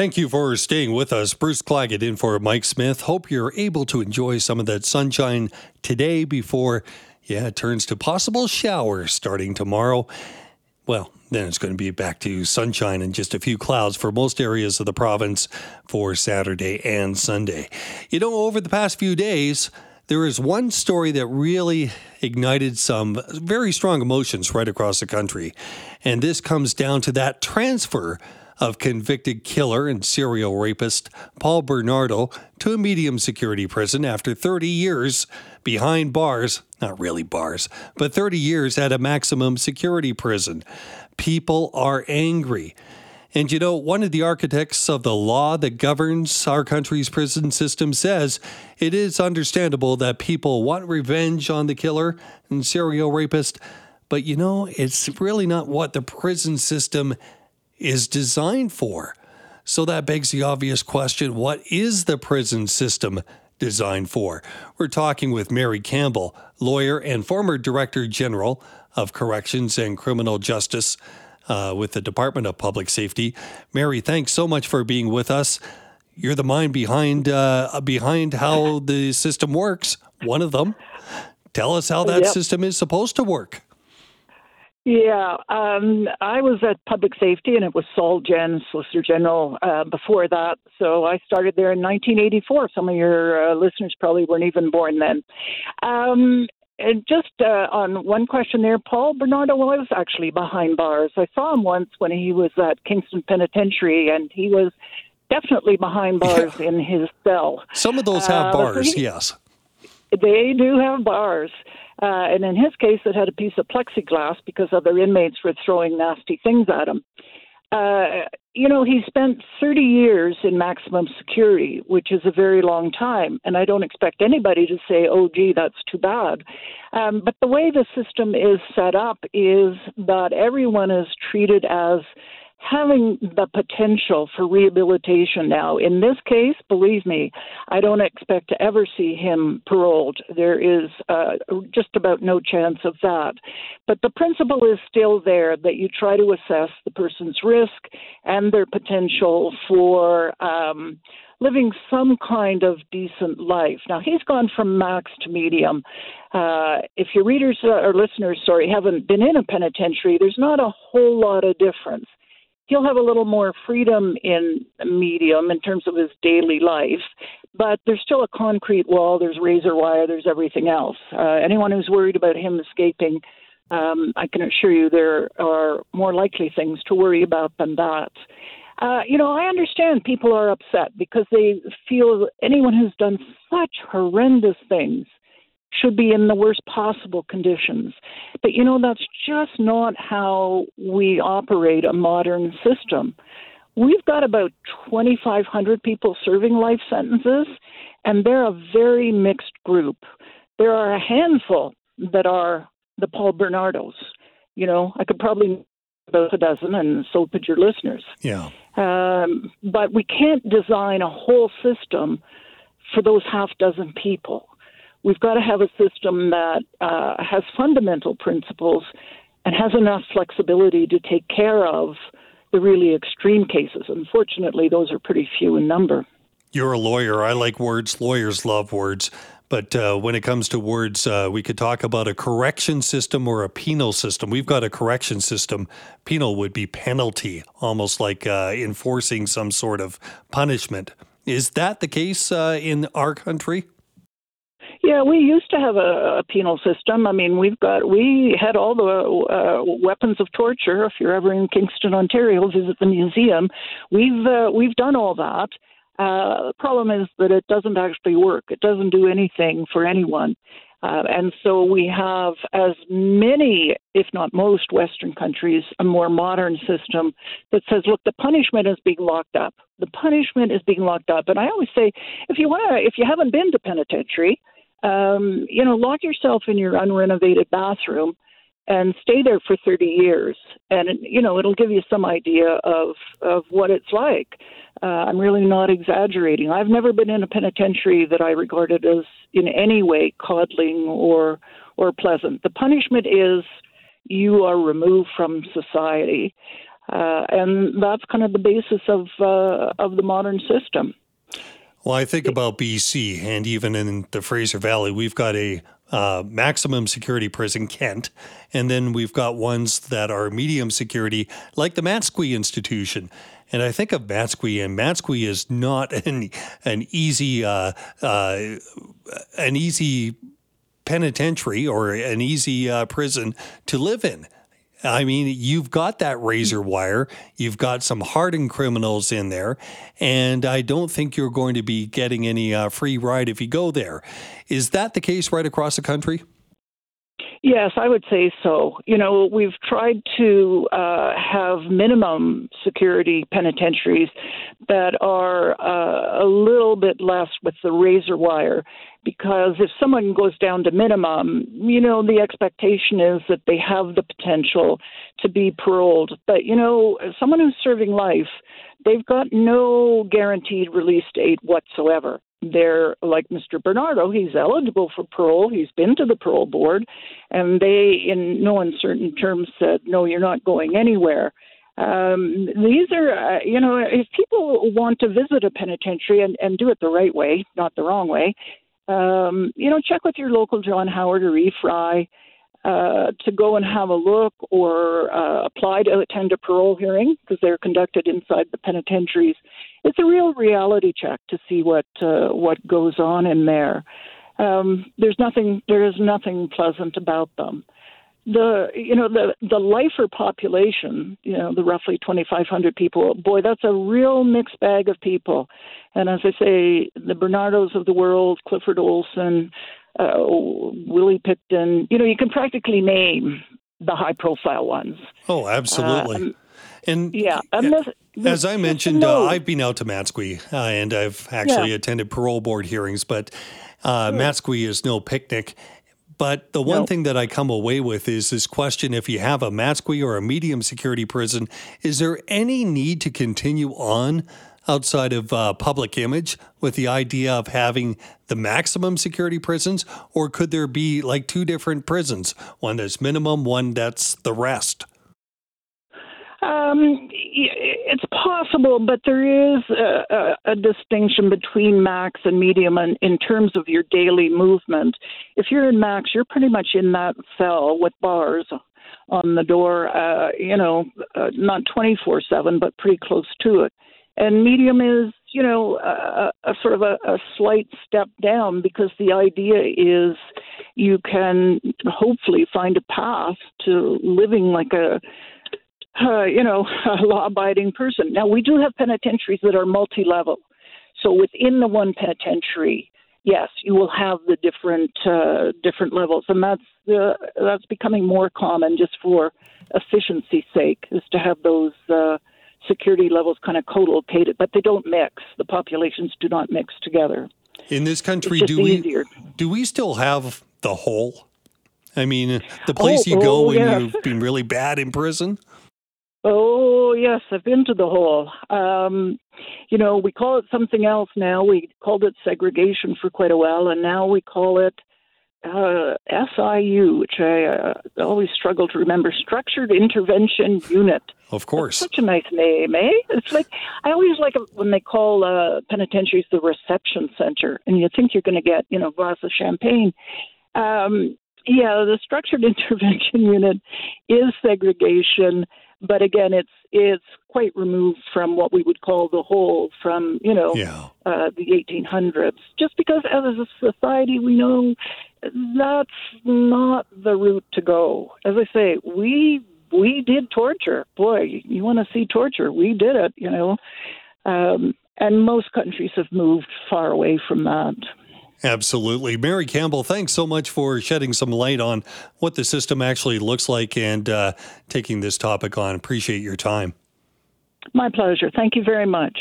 Thank you for staying with us. Bruce Claggett in for Mike Smith. Hope you're able to enjoy some of that sunshine today before, yeah, it turns to possible showers starting tomorrow. Well, then it's going to be back to sunshine and just a few clouds for most areas of the province for Saturday and Sunday. You know, over the past few days, there is one story that really ignited some very strong emotions right across the country. And this comes down to that transfer of convicted killer and serial rapist Paul Bernardo to a medium security prison after 30 years behind bars. Not really bars, but 30 years at a maximum security prison. People are angry. And you know, one of the architects of the law that governs our country's prison system says it is understandable that people want revenge on the killer and serial rapist, but you know, it's really not what the prison system is designed for. So that begs the obvious question what is the prison system designed for? We're talking with Mary Campbell, lawyer and former Director General of Corrections and Criminal Justice uh, with the Department of Public Safety. Mary, thanks so much for being with us. You're the mind behind uh, behind how the system works. One of them. Tell us how that yep. system is supposed to work. Yeah, um, I was at public safety, and it was Sol Jen, Solicitor General, uh, before that. So I started there in 1984. Some of your uh, listeners probably weren't even born then. Um, and just uh, on one question there, Paul Bernardo was actually behind bars. I saw him once when he was at Kingston Penitentiary, and he was definitely behind bars yeah. in his cell. Some of those have uh, bars, he, yes. They do have bars. Uh, and in his case, it had a piece of plexiglass because other inmates were throwing nasty things at him. Uh, you know, he spent 30 years in maximum security, which is a very long time. And I don't expect anybody to say, oh, gee, that's too bad. Um, but the way the system is set up is that everyone is treated as having the potential for rehabilitation now. In this case, believe me, I don't expect to ever see him paroled. There is uh, just about no chance of that. But the principle is still there that you try to assess the person's risk and their potential for. Um, living some kind of decent life. Now, he's gone from max to medium. Uh, if your readers uh, or listeners, sorry, haven't been in a penitentiary, there's not a whole lot of difference he'll have a little more freedom in medium in terms of his daily life, but there's still a concrete wall, there's razor wire, there's everything else. Uh, anyone who's worried about him escaping, um, I can assure you there are more likely things to worry about than that. Uh, you know, I understand people are upset because they feel anyone who's done such horrendous things should be in the worst possible conditions. But you know, that's just not how we operate a modern system. We've got about 2,500 people serving life sentences, and they're a very mixed group. There are a handful that are the Paul Bernardos. You know, I could probably about a dozen, and so could your listeners. Yeah. Um, but we can't design a whole system for those half dozen people. We've got to have a system that uh, has fundamental principles and has enough flexibility to take care of the really extreme cases. Unfortunately, those are pretty few in number. You're a lawyer. I like words. Lawyers love words. But uh, when it comes to words, uh, we could talk about a correction system or a penal system. We've got a correction system. Penal would be penalty, almost like uh, enforcing some sort of punishment. Is that the case uh, in our country? Yeah, we used to have a, a penal system. I mean, we've got we had all the uh, weapons of torture. If you're ever in Kingston, Ontario, visit the museum. We've uh, we've done all that. Uh, the problem is that it doesn't actually work. It doesn't do anything for anyone. Uh, and so we have, as many, if not most, Western countries, a more modern system that says, look, the punishment is being locked up. The punishment is being locked up. And I always say, if you want to, if you haven't been to penitentiary, um, you know, lock yourself in your unrenovated bathroom and stay there for 30 years. And, you know, it'll give you some idea of, of what it's like. Uh, I'm really not exaggerating. I've never been in a penitentiary that I regarded as in any way coddling or, or pleasant. The punishment is you are removed from society. Uh, and that's kind of the basis of uh, of the modern system. Well, I think about BC, and even in the Fraser Valley, we've got a uh, maximum security prison, Kent, and then we've got ones that are medium security, like the Matsqui Institution. And I think of Matsqui, and Matsqui is not an an easy uh, uh, an easy penitentiary or an easy uh, prison to live in. I mean, you've got that razor wire, you've got some hardened criminals in there, and I don't think you're going to be getting any uh, free ride if you go there. Is that the case right across the country? Yes, I would say so. You know, we've tried to uh, have minimum security penitentiaries that are uh, a little bit less with the razor wire because if someone goes down to minimum, you know, the expectation is that they have the potential to be paroled. But, you know, someone who's serving life, they've got no guaranteed release date whatsoever they're like Mr. Bernardo, he's eligible for parole. He's been to the parole board, and they, in no uncertain terms, said, no, you're not going anywhere. Um, these are, uh, you know, if people want to visit a penitentiary and, and do it the right way, not the wrong way, um, you know, check with your local John Howard or E. Uh, to go and have a look or uh, apply to attend a parole hearing because they're conducted inside the penitentiaries. It's a real reality check to see what uh, what goes on in there. Um, there's nothing. There is nothing pleasant about them. The you know the the lifer population, you know the roughly 2,500 people. Boy, that's a real mixed bag of people. And as I say, the Bernardos of the world, Clifford Olson, uh, Willie Pickton. You know, you can practically name the high profile ones. Oh, absolutely. Um, and yeah, as I mentioned, uh, I've been out to Matsqui uh, and I've actually yeah. attended parole board hearings, but uh, Matsqui is no picnic. But the one thing that I come away with is this question if you have a Matsqui or a medium security prison, is there any need to continue on outside of uh, public image with the idea of having the maximum security prisons? Or could there be like two different prisons, one that's minimum, one that's the rest? Um, it's possible, but there is a, a, a, distinction between max and medium in, in terms of your daily movement. If you're in max, you're pretty much in that cell with bars on the door, uh, you know, uh, not 24 7, but pretty close to it. And medium is, you know, a, a sort of a, a slight step down because the idea is you can hopefully find a path to living like a, uh, you know, a law-abiding person. Now we do have penitentiaries that are multi-level, so within the one penitentiary, yes, you will have the different uh, different levels, and that's uh, that's becoming more common just for efficiency's sake, is to have those uh, security levels kind of co-located, but they don't mix. The populations do not mix together. In this country, do we do we still have the hole? I mean, the place oh, you go oh, when you've been really bad in prison. Oh yes, I've been to the hole. Um, you know, we call it something else now. We called it segregation for quite a while, and now we call it uh, SIU, which I uh, always struggle to remember, Structured Intervention Unit. Of course. That's such a nice name, eh? It's like, I always like when they call uh, penitentiaries the reception center, and you think you're going to get, you know, a glass of champagne. Um, yeah, the Structured Intervention Unit is segregation but again, it's it's quite removed from what we would call the hole from you know yeah. uh, the 1800s. Just because as a society we know that's not the route to go. As I say, we we did torture. Boy, you want to see torture? We did it. You know. Um, and most countries have moved far away from that. Absolutely. Mary Campbell, thanks so much for shedding some light on what the system actually looks like and uh, taking this topic on. Appreciate your time. My pleasure. Thank you very much.